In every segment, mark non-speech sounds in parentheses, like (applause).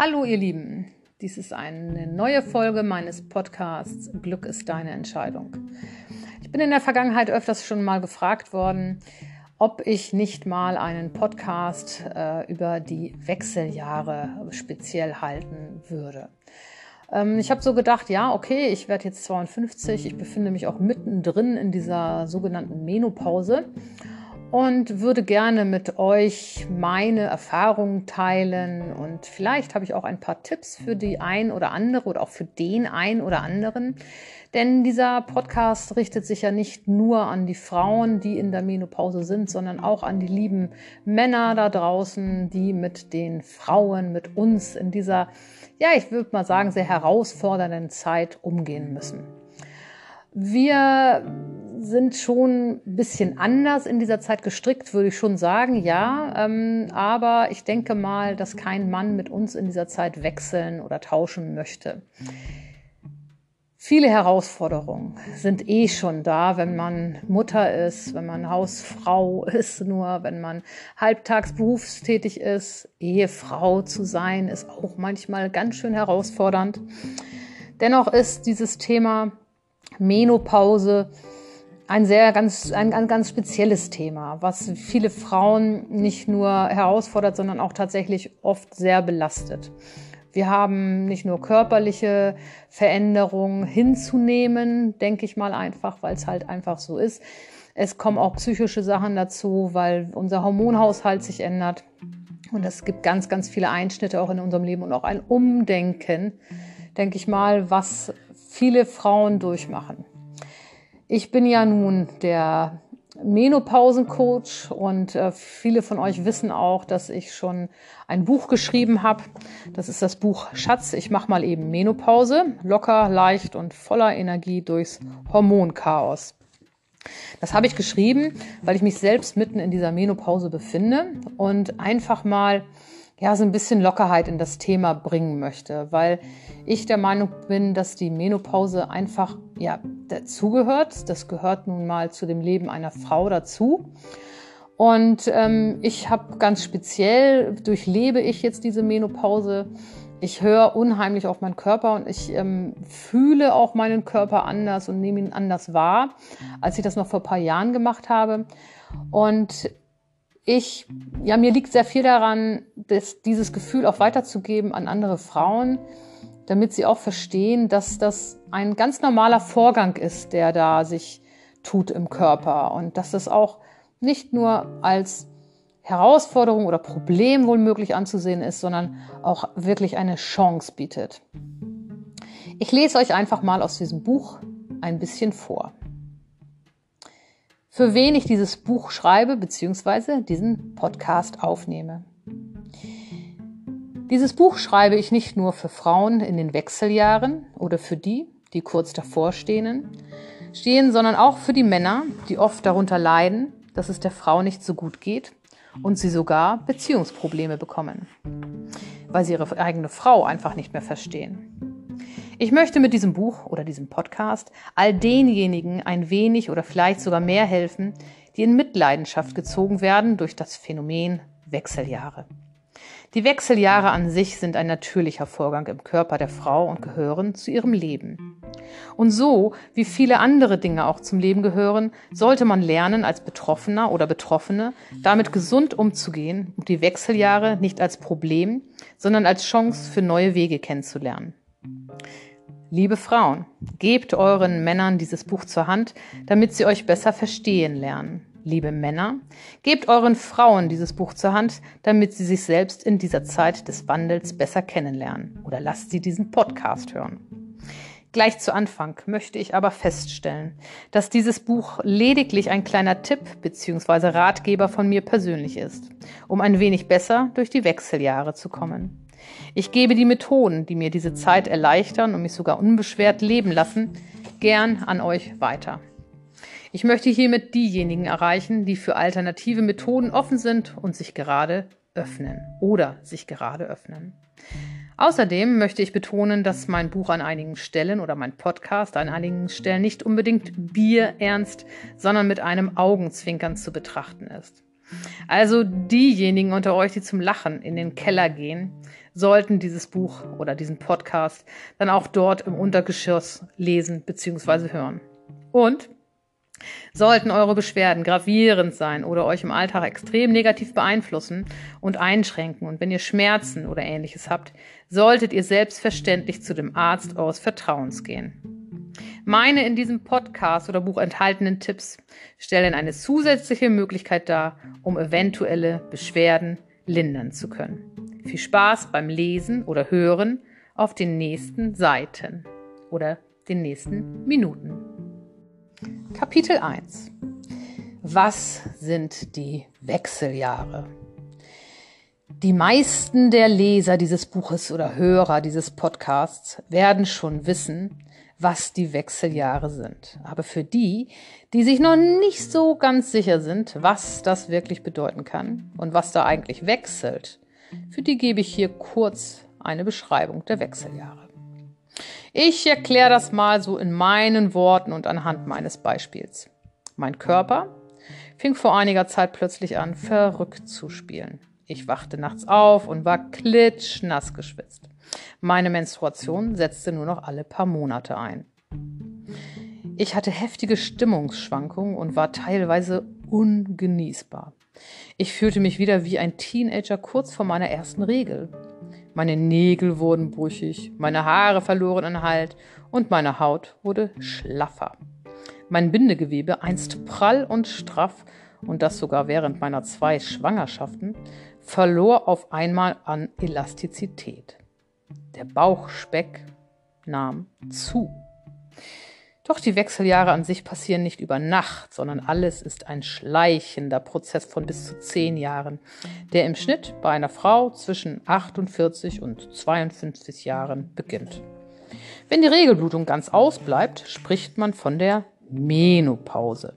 Hallo ihr Lieben, dies ist eine neue Folge meines Podcasts Glück ist deine Entscheidung. Ich bin in der Vergangenheit öfters schon mal gefragt worden, ob ich nicht mal einen Podcast äh, über die Wechseljahre speziell halten würde. Ähm, ich habe so gedacht, ja, okay, ich werde jetzt 52, ich befinde mich auch mittendrin in dieser sogenannten Menopause und würde gerne mit euch meine Erfahrungen teilen und vielleicht habe ich auch ein paar Tipps für die ein oder andere oder auch für den ein oder anderen. Denn dieser Podcast richtet sich ja nicht nur an die Frauen, die in der Menopause sind, sondern auch an die lieben Männer da draußen, die mit den Frauen, mit uns in dieser, ja, ich würde mal sagen, sehr herausfordernden Zeit umgehen müssen. Wir sind schon ein bisschen anders in dieser Zeit gestrickt, würde ich schon sagen, ja. Ähm, aber ich denke mal, dass kein Mann mit uns in dieser Zeit wechseln oder tauschen möchte. Viele Herausforderungen sind eh schon da, wenn man Mutter ist, wenn man Hausfrau (laughs) ist, nur wenn man halbtags berufstätig ist. Ehefrau zu sein ist auch manchmal ganz schön herausfordernd. Dennoch ist dieses Thema Menopause ein sehr ganz, ein, ein ganz spezielles Thema, was viele Frauen nicht nur herausfordert, sondern auch tatsächlich oft sehr belastet. Wir haben nicht nur körperliche Veränderungen hinzunehmen, denke ich mal einfach, weil es halt einfach so ist. Es kommen auch psychische Sachen dazu, weil unser Hormonhaushalt sich ändert. Und es gibt ganz, ganz viele Einschnitte auch in unserem Leben und auch ein Umdenken, denke ich mal, was viele Frauen durchmachen. Ich bin ja nun der Menopausencoach und äh, viele von euch wissen auch, dass ich schon ein Buch geschrieben habe. Das ist das Buch Schatz, ich mache mal eben Menopause, locker, leicht und voller Energie durchs Hormonchaos. Das habe ich geschrieben, weil ich mich selbst mitten in dieser Menopause befinde und einfach mal ja, so ein bisschen Lockerheit in das Thema bringen möchte, weil ich der Meinung bin, dass die Menopause einfach ja dazugehört. Das gehört nun mal zu dem Leben einer Frau dazu. Und ähm, ich habe ganz speziell durchlebe ich jetzt diese Menopause. Ich höre unheimlich auf meinen Körper und ich ähm, fühle auch meinen Körper anders und nehme ihn anders wahr, als ich das noch vor ein paar Jahren gemacht habe. Und ich, ja, mir liegt sehr viel daran, das, dieses Gefühl auch weiterzugeben an andere Frauen, damit sie auch verstehen, dass das ein ganz normaler Vorgang ist, der da sich tut im Körper und dass das auch nicht nur als Herausforderung oder Problem wohl möglich anzusehen ist, sondern auch wirklich eine Chance bietet. Ich lese euch einfach mal aus diesem Buch ein bisschen vor für wen ich dieses Buch schreibe bzw. diesen Podcast aufnehme. Dieses Buch schreibe ich nicht nur für Frauen in den Wechseljahren oder für die, die kurz davor stehen, stehen, sondern auch für die Männer, die oft darunter leiden, dass es der Frau nicht so gut geht und sie sogar Beziehungsprobleme bekommen, weil sie ihre eigene Frau einfach nicht mehr verstehen. Ich möchte mit diesem Buch oder diesem Podcast all denjenigen ein wenig oder vielleicht sogar mehr helfen, die in Mitleidenschaft gezogen werden durch das Phänomen Wechseljahre. Die Wechseljahre an sich sind ein natürlicher Vorgang im Körper der Frau und gehören zu ihrem Leben. Und so, wie viele andere Dinge auch zum Leben gehören, sollte man lernen, als Betroffener oder Betroffene damit gesund umzugehen und die Wechseljahre nicht als Problem, sondern als Chance für neue Wege kennenzulernen. Liebe Frauen, gebt euren Männern dieses Buch zur Hand, damit sie euch besser verstehen lernen. Liebe Männer, gebt euren Frauen dieses Buch zur Hand, damit sie sich selbst in dieser Zeit des Wandels besser kennenlernen. Oder lasst sie diesen Podcast hören. Gleich zu Anfang möchte ich aber feststellen, dass dieses Buch lediglich ein kleiner Tipp bzw. Ratgeber von mir persönlich ist, um ein wenig besser durch die Wechseljahre zu kommen. Ich gebe die Methoden, die mir diese Zeit erleichtern und mich sogar unbeschwert leben lassen, gern an euch weiter. Ich möchte hiermit diejenigen erreichen, die für alternative Methoden offen sind und sich gerade öffnen oder sich gerade öffnen. Außerdem möchte ich betonen, dass mein Buch an einigen Stellen oder mein Podcast an einigen Stellen nicht unbedingt bierernst, sondern mit einem Augenzwinkern zu betrachten ist. Also diejenigen unter euch, die zum Lachen in den Keller gehen, sollten dieses Buch oder diesen Podcast dann auch dort im Untergeschoss lesen bzw. hören. Und Sollten eure Beschwerden gravierend sein oder euch im Alltag extrem negativ beeinflussen und einschränken und wenn ihr Schmerzen oder ähnliches habt, solltet ihr selbstverständlich zu dem Arzt eures Vertrauens gehen. Meine in diesem Podcast oder Buch enthaltenen Tipps stellen eine zusätzliche Möglichkeit dar, um eventuelle Beschwerden lindern zu können. Viel Spaß beim Lesen oder Hören auf den nächsten Seiten oder den nächsten Minuten. Kapitel 1 Was sind die Wechseljahre? Die meisten der Leser dieses Buches oder Hörer dieses Podcasts werden schon wissen, was die Wechseljahre sind. Aber für die, die sich noch nicht so ganz sicher sind, was das wirklich bedeuten kann und was da eigentlich wechselt, für die gebe ich hier kurz eine Beschreibung der Wechseljahre. Ich erkläre das mal so in meinen Worten und anhand meines Beispiels. Mein Körper fing vor einiger Zeit plötzlich an, verrückt zu spielen. Ich wachte nachts auf und war klitschnass geschwitzt. Meine Menstruation setzte nur noch alle paar Monate ein. Ich hatte heftige Stimmungsschwankungen und war teilweise ungenießbar. Ich fühlte mich wieder wie ein Teenager kurz vor meiner ersten Regel. Meine Nägel wurden brüchig, meine Haare verloren an Halt und meine Haut wurde schlaffer. Mein Bindegewebe, einst prall und straff, und das sogar während meiner zwei Schwangerschaften, verlor auf einmal an Elastizität. Der Bauchspeck nahm zu. Doch die Wechseljahre an sich passieren nicht über Nacht, sondern alles ist ein schleichender Prozess von bis zu zehn Jahren, der im Schnitt bei einer Frau zwischen 48 und 52 Jahren beginnt. Wenn die Regelblutung ganz ausbleibt, spricht man von der Menopause.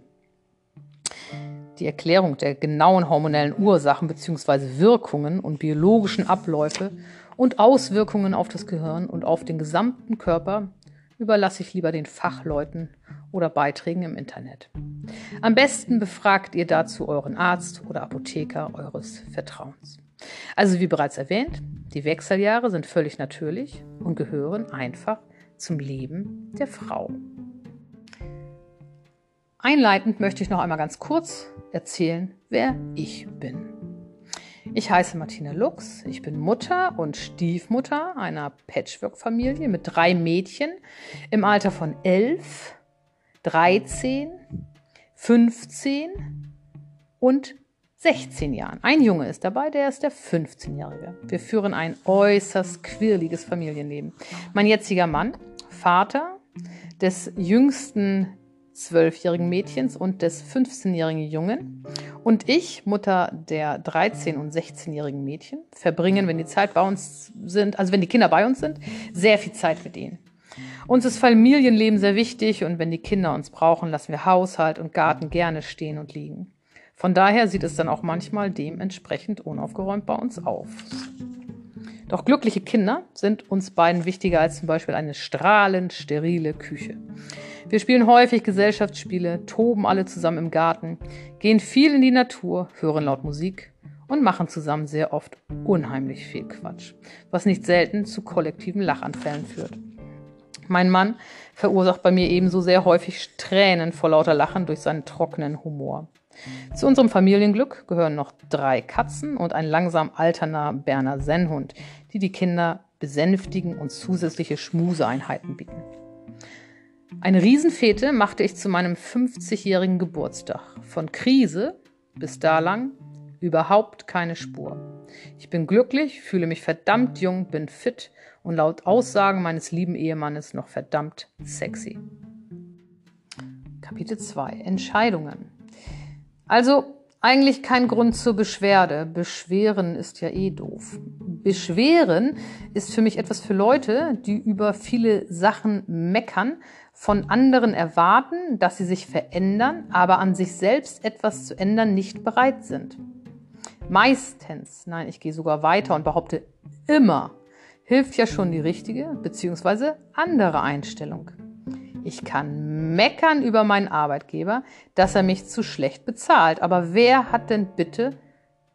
Die Erklärung der genauen hormonellen Ursachen bzw. Wirkungen und biologischen Abläufe und Auswirkungen auf das Gehirn und auf den gesamten Körper überlasse ich lieber den Fachleuten oder Beiträgen im Internet. Am besten befragt ihr dazu euren Arzt oder Apotheker eures Vertrauens. Also wie bereits erwähnt, die Wechseljahre sind völlig natürlich und gehören einfach zum Leben der Frau. Einleitend möchte ich noch einmal ganz kurz erzählen, wer ich bin. Ich heiße Martina Lux. Ich bin Mutter und Stiefmutter einer Patchwork-Familie mit drei Mädchen im Alter von 11, 13, 15 und 16 Jahren. Ein Junge ist dabei, der ist der 15-Jährige. Wir führen ein äußerst quirliges Familienleben. Mein jetziger Mann, Vater des jüngsten zwölfjährigen Mädchens und des 15-jährigen Jungen. Und ich, Mutter der 13- und 16-jährigen Mädchen, verbringen, wenn die Zeit bei uns sind, also wenn die Kinder bei uns sind, sehr viel Zeit mit ihnen. Uns ist Familienleben sehr wichtig und wenn die Kinder uns brauchen, lassen wir Haushalt und Garten gerne stehen und liegen. Von daher sieht es dann auch manchmal dementsprechend unaufgeräumt bei uns auf. Doch glückliche Kinder sind uns beiden wichtiger als zum Beispiel eine strahlend sterile Küche. Wir spielen häufig Gesellschaftsspiele, toben alle zusammen im Garten, gehen viel in die Natur, hören laut Musik und machen zusammen sehr oft unheimlich viel Quatsch, was nicht selten zu kollektiven Lachanfällen führt. Mein Mann verursacht bei mir ebenso sehr häufig Tränen vor lauter Lachen durch seinen trockenen Humor. Zu unserem Familienglück gehören noch drei Katzen und ein langsam alterner Berner Sennhund, die die Kinder besänftigen und zusätzliche Schmuseeinheiten bieten. Eine Riesenfete machte ich zu meinem 50-jährigen Geburtstag. Von Krise bis da lang überhaupt keine Spur. Ich bin glücklich, fühle mich verdammt jung, bin fit und laut Aussagen meines lieben Ehemannes noch verdammt sexy. Kapitel 2 Entscheidungen. Also eigentlich kein Grund zur Beschwerde. Beschweren ist ja eh doof. Beschweren ist für mich etwas für Leute, die über viele Sachen meckern, von anderen erwarten, dass sie sich verändern, aber an sich selbst etwas zu ändern nicht bereit sind. Meistens, nein, ich gehe sogar weiter und behaupte immer, hilft ja schon die richtige bzw. andere Einstellung. Ich kann meckern über meinen Arbeitgeber, dass er mich zu schlecht bezahlt. Aber wer hat denn bitte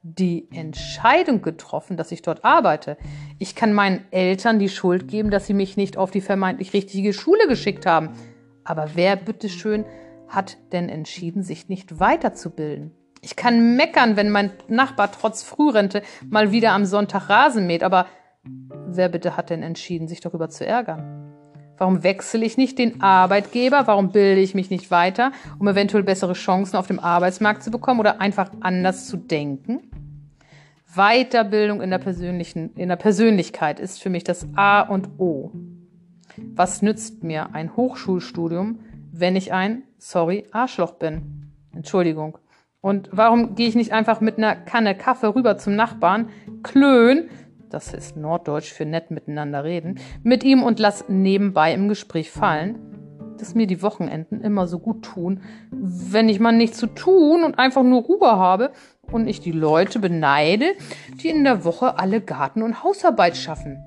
die Entscheidung getroffen, dass ich dort arbeite? Ich kann meinen Eltern die Schuld geben, dass sie mich nicht auf die vermeintlich richtige Schule geschickt haben. Aber wer bitteschön hat denn entschieden, sich nicht weiterzubilden? Ich kann meckern, wenn mein Nachbar trotz Frührente mal wieder am Sonntag Rasen mäht, aber wer bitte hat denn entschieden, sich darüber zu ärgern? Warum wechsle ich nicht den Arbeitgeber? Warum bilde ich mich nicht weiter, um eventuell bessere Chancen auf dem Arbeitsmarkt zu bekommen oder einfach anders zu denken? Weiterbildung in der, persönlichen, in der Persönlichkeit ist für mich das A und O. Was nützt mir ein Hochschulstudium, wenn ich ein, sorry, Arschloch bin? Entschuldigung. Und warum gehe ich nicht einfach mit einer Kanne Kaffee rüber zum Nachbarn, klön, das ist Norddeutsch für nett miteinander reden, mit ihm und lass nebenbei im Gespräch fallen, dass mir die Wochenenden immer so gut tun, wenn ich mal nichts zu tun und einfach nur Ruhe habe und ich die Leute beneide, die in der Woche alle Garten- und Hausarbeit schaffen.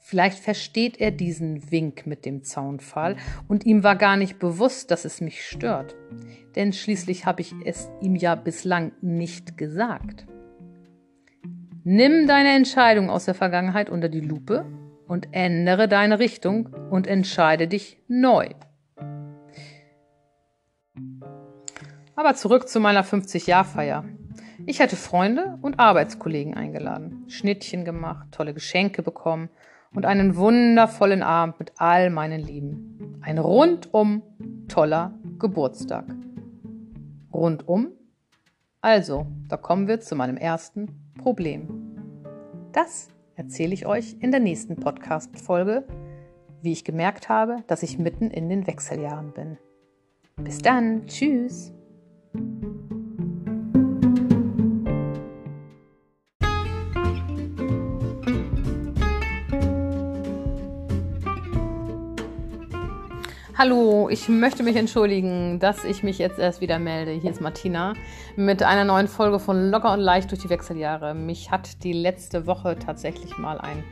Vielleicht versteht er diesen Wink mit dem Zaunfall und ihm war gar nicht bewusst, dass es mich stört. Denn schließlich habe ich es ihm ja bislang nicht gesagt. Nimm deine Entscheidung aus der Vergangenheit unter die Lupe und ändere deine Richtung und entscheide dich neu. Aber zurück zu meiner 50-Jahr-Feier. Ich hatte Freunde und Arbeitskollegen eingeladen, Schnittchen gemacht, tolle Geschenke bekommen und einen wundervollen Abend mit all meinen Lieben. Ein rundum toller Geburtstag. Rundum? Also, da kommen wir zu meinem ersten Problem. Das erzähle ich euch in der nächsten Podcast-Folge, wie ich gemerkt habe, dass ich mitten in den Wechseljahren bin. Bis dann, tschüss. Hallo, ich möchte mich entschuldigen, dass ich mich jetzt erst wieder melde. Hier ist Martina mit einer neuen Folge von Locker und Leicht durch die Wechseljahre. Mich hat die letzte Woche tatsächlich mal ein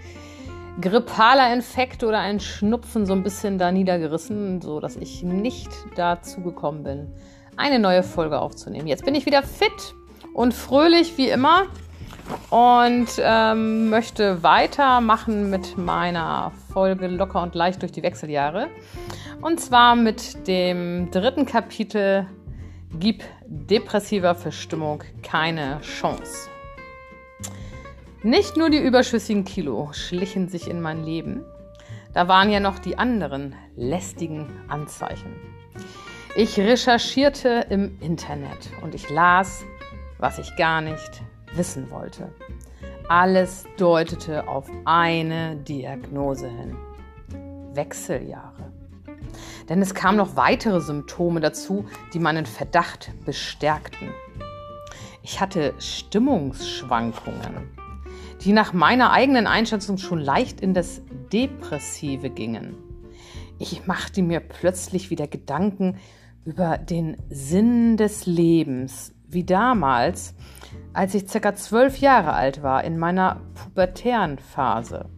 grippaler Infekt oder ein Schnupfen so ein bisschen da niedergerissen, so dass ich nicht dazu gekommen bin, eine neue Folge aufzunehmen. Jetzt bin ich wieder fit und fröhlich wie immer und ähm, möchte weitermachen mit meiner Folge Locker und Leicht durch die Wechseljahre. Und zwar mit dem dritten Kapitel Gib depressiver Verstimmung keine Chance. Nicht nur die überschüssigen Kilo schlichen sich in mein Leben, da waren ja noch die anderen lästigen Anzeichen. Ich recherchierte im Internet und ich las, was ich gar nicht wissen wollte. Alles deutete auf eine Diagnose hin. Wechseljahre. Denn es kamen noch weitere Symptome dazu, die meinen Verdacht bestärkten. Ich hatte Stimmungsschwankungen, die nach meiner eigenen Einschätzung schon leicht in das Depressive gingen. Ich machte mir plötzlich wieder Gedanken über den Sinn des Lebens, wie damals, als ich circa zwölf Jahre alt war, in meiner pubertären Phase.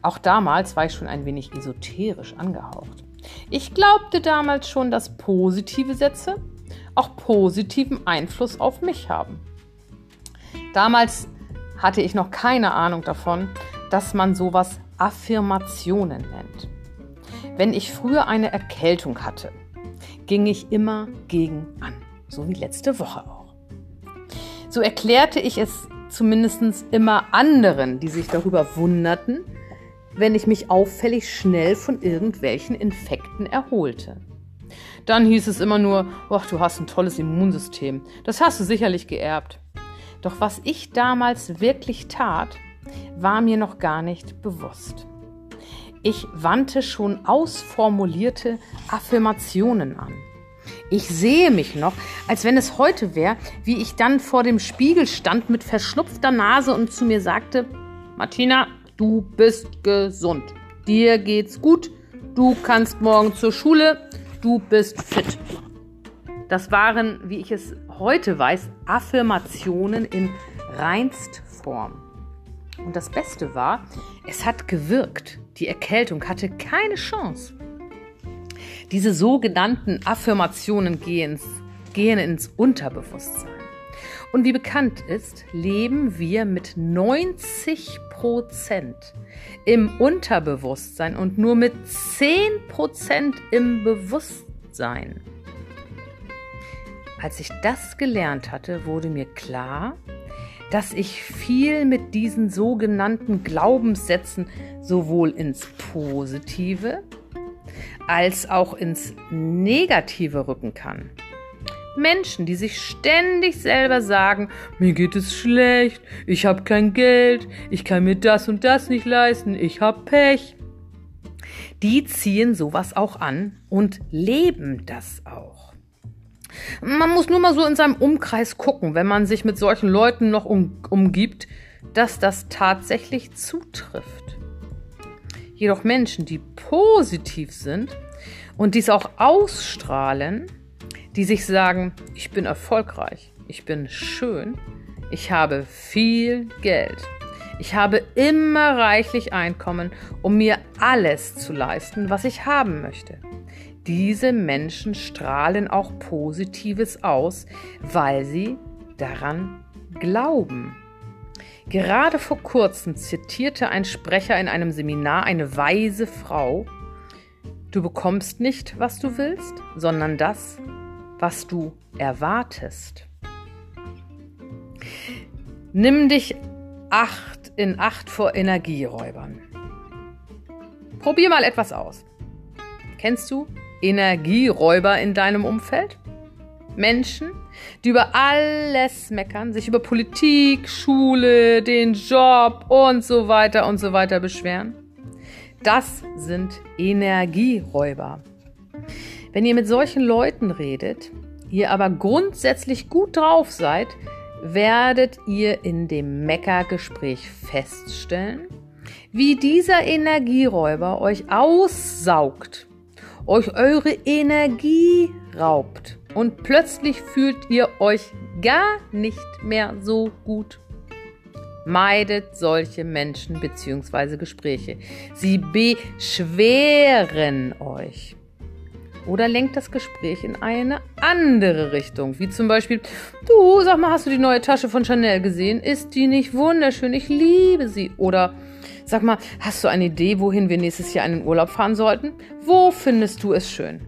Auch damals war ich schon ein wenig esoterisch angehaucht. Ich glaubte damals schon, dass positive Sätze auch positiven Einfluss auf mich haben. Damals hatte ich noch keine Ahnung davon, dass man sowas Affirmationen nennt. Wenn ich früher eine Erkältung hatte, ging ich immer gegen an, so wie letzte Woche auch. So erklärte ich es zumindest immer anderen, die sich darüber wunderten, wenn ich mich auffällig schnell von irgendwelchen Infekten erholte. Dann hieß es immer nur, ach, du hast ein tolles Immunsystem. Das hast du sicherlich geerbt. Doch was ich damals wirklich tat, war mir noch gar nicht bewusst. Ich wandte schon ausformulierte Affirmationen an. Ich sehe mich noch, als wenn es heute wäre, wie ich dann vor dem Spiegel stand mit verschnupfter Nase und zu mir sagte, Martina, du bist gesund. Dir geht's gut. Du kannst morgen zur Schule. Du bist fit. Das waren, wie ich es heute weiß, Affirmationen in Reinstform. Und das Beste war, es hat gewirkt. Die Erkältung hatte keine Chance. Diese sogenannten Affirmationen gehen, gehen ins Unterbewusstsein. Und wie bekannt ist, leben wir mit 90 Prozent im Unterbewusstsein und nur mit 10 Prozent im Bewusstsein. Als ich das gelernt hatte, wurde mir klar, dass ich viel mit diesen sogenannten Glaubenssätzen sowohl ins Positive als auch ins Negative rücken kann. Menschen, die sich ständig selber sagen, mir geht es schlecht, ich habe kein Geld, ich kann mir das und das nicht leisten, ich habe Pech. Die ziehen sowas auch an und leben das auch. Man muss nur mal so in seinem Umkreis gucken, wenn man sich mit solchen Leuten noch um, umgibt, dass das tatsächlich zutrifft. Jedoch Menschen, die positiv sind und dies auch ausstrahlen, die sich sagen, ich bin erfolgreich, ich bin schön, ich habe viel Geld, ich habe immer reichlich Einkommen, um mir alles zu leisten, was ich haben möchte. Diese Menschen strahlen auch Positives aus, weil sie daran glauben. Gerade vor kurzem zitierte ein Sprecher in einem Seminar eine weise Frau, Du bekommst nicht, was du willst, sondern das, was du erwartest. Nimm dich acht in Acht vor Energieräubern. Probier mal etwas aus. Kennst du Energieräuber in deinem Umfeld? Menschen, die über alles meckern, sich über Politik, Schule, den Job und so weiter und so weiter beschweren? Das sind Energieräuber. Wenn ihr mit solchen Leuten redet, ihr aber grundsätzlich gut drauf seid, werdet ihr in dem Meckergespräch feststellen, wie dieser Energieräuber euch aussaugt, euch eure Energie raubt und plötzlich fühlt ihr euch gar nicht mehr so gut. Meidet solche Menschen bzw. Gespräche. Sie beschweren euch oder lenkt das Gespräch in eine andere Richtung. Wie zum Beispiel, du, sag mal, hast du die neue Tasche von Chanel gesehen? Ist die nicht wunderschön? Ich liebe sie. Oder sag mal, hast du eine Idee, wohin wir nächstes Jahr in den Urlaub fahren sollten? Wo findest du es schön?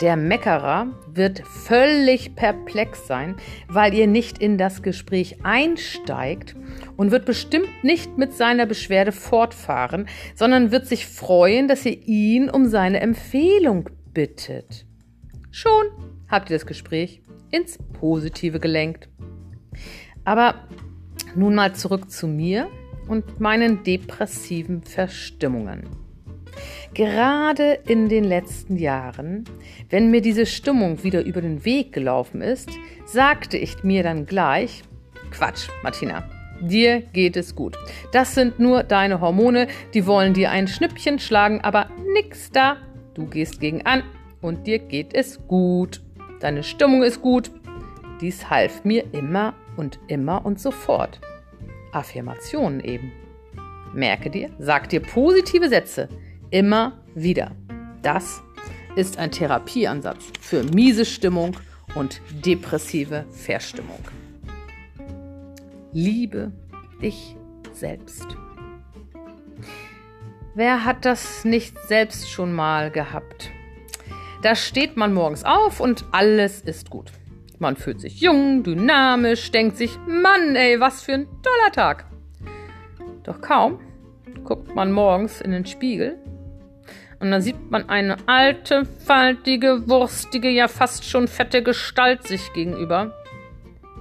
Der Meckerer wird völlig perplex sein, weil ihr nicht in das Gespräch einsteigt und wird bestimmt nicht mit seiner Beschwerde fortfahren, sondern wird sich freuen, dass ihr ihn um seine Empfehlung bittet. Schon habt ihr das Gespräch ins Positive gelenkt. Aber nun mal zurück zu mir und meinen depressiven Verstimmungen. Gerade in den letzten Jahren, wenn mir diese Stimmung wieder über den Weg gelaufen ist, sagte ich mir dann gleich, Quatsch, Martina, dir geht es gut. Das sind nur deine Hormone, die wollen dir ein Schnippchen schlagen, aber nix da Du gehst gegen an und dir geht es gut. Deine Stimmung ist gut. Dies half mir immer und immer und sofort. Affirmationen eben. Merke dir, sag dir positive Sätze immer wieder. Das ist ein Therapieansatz für miese Stimmung und depressive Verstimmung. Liebe dich selbst. Wer hat das nicht selbst schon mal gehabt? Da steht man morgens auf und alles ist gut. Man fühlt sich jung, dynamisch, denkt sich, Mann, ey, was für ein toller Tag. Doch kaum guckt man morgens in den Spiegel und dann sieht man eine alte, faltige, wurstige, ja fast schon fette Gestalt sich gegenüber.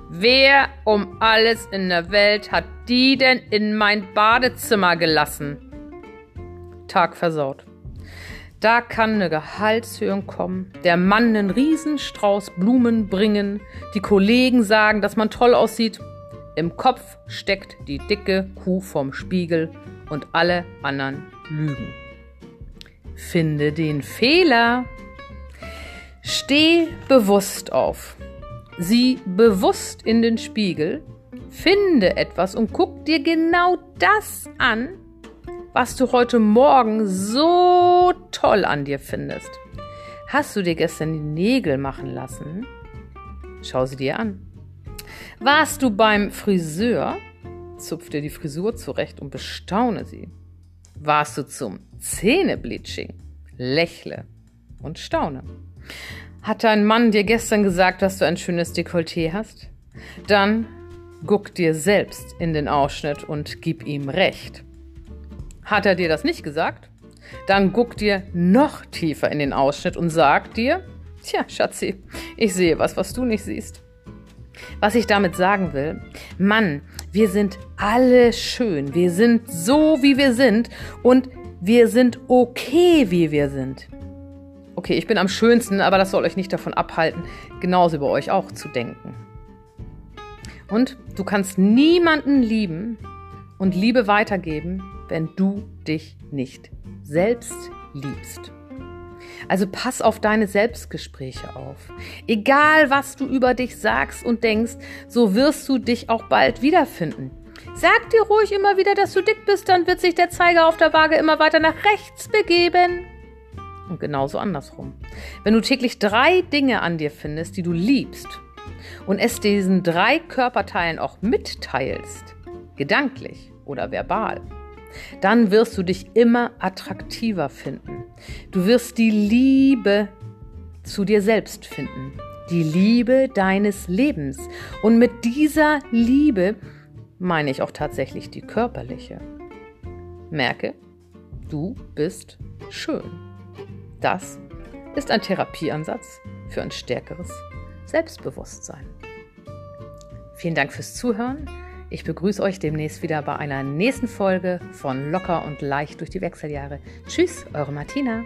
Wer um alles in der Welt hat die denn in mein Badezimmer gelassen? Tag versaut. Da kann eine Gehaltserhöhung kommen, der Mann einen Riesenstrauß Blumen bringen, die Kollegen sagen, dass man toll aussieht. Im Kopf steckt die dicke Kuh vom Spiegel und alle anderen lügen. Finde den Fehler. Steh bewusst auf. Sieh bewusst in den Spiegel, finde etwas und guck dir genau das an, was du heute Morgen so toll an dir findest. Hast du dir gestern die Nägel machen lassen? Schau sie dir an. Warst du beim Friseur? Zupf dir die Frisur zurecht und bestaune sie. Warst du zum Zähnebleaching? Lächle und staune. Hat dein Mann dir gestern gesagt, dass du ein schönes Dekolleté hast? Dann guck dir selbst in den Ausschnitt und gib ihm recht. Hat er dir das nicht gesagt? Dann guck dir noch tiefer in den Ausschnitt und sag dir, tja, Schatzi, ich sehe was, was du nicht siehst. Was ich damit sagen will, Mann, wir sind alle schön, wir sind so, wie wir sind und wir sind okay, wie wir sind. Okay, ich bin am schönsten, aber das soll euch nicht davon abhalten, genauso über euch auch zu denken. Und du kannst niemanden lieben und Liebe weitergeben, wenn du dich nicht selbst liebst. Also pass auf deine Selbstgespräche auf. Egal, was du über dich sagst und denkst, so wirst du dich auch bald wiederfinden. Sag dir ruhig immer wieder, dass du dick bist, dann wird sich der Zeiger auf der Waage immer weiter nach rechts begeben. Und genauso andersrum. Wenn du täglich drei Dinge an dir findest, die du liebst, und es diesen drei Körperteilen auch mitteilst, gedanklich oder verbal, dann wirst du dich immer attraktiver finden. Du wirst die Liebe zu dir selbst finden, die Liebe deines Lebens. Und mit dieser Liebe meine ich auch tatsächlich die körperliche. Merke, du bist schön. Das ist ein Therapieansatz für ein stärkeres Selbstbewusstsein. Vielen Dank fürs Zuhören. Ich begrüße euch demnächst wieder bei einer nächsten Folge von Locker und leicht durch die Wechseljahre. Tschüss, eure Martina.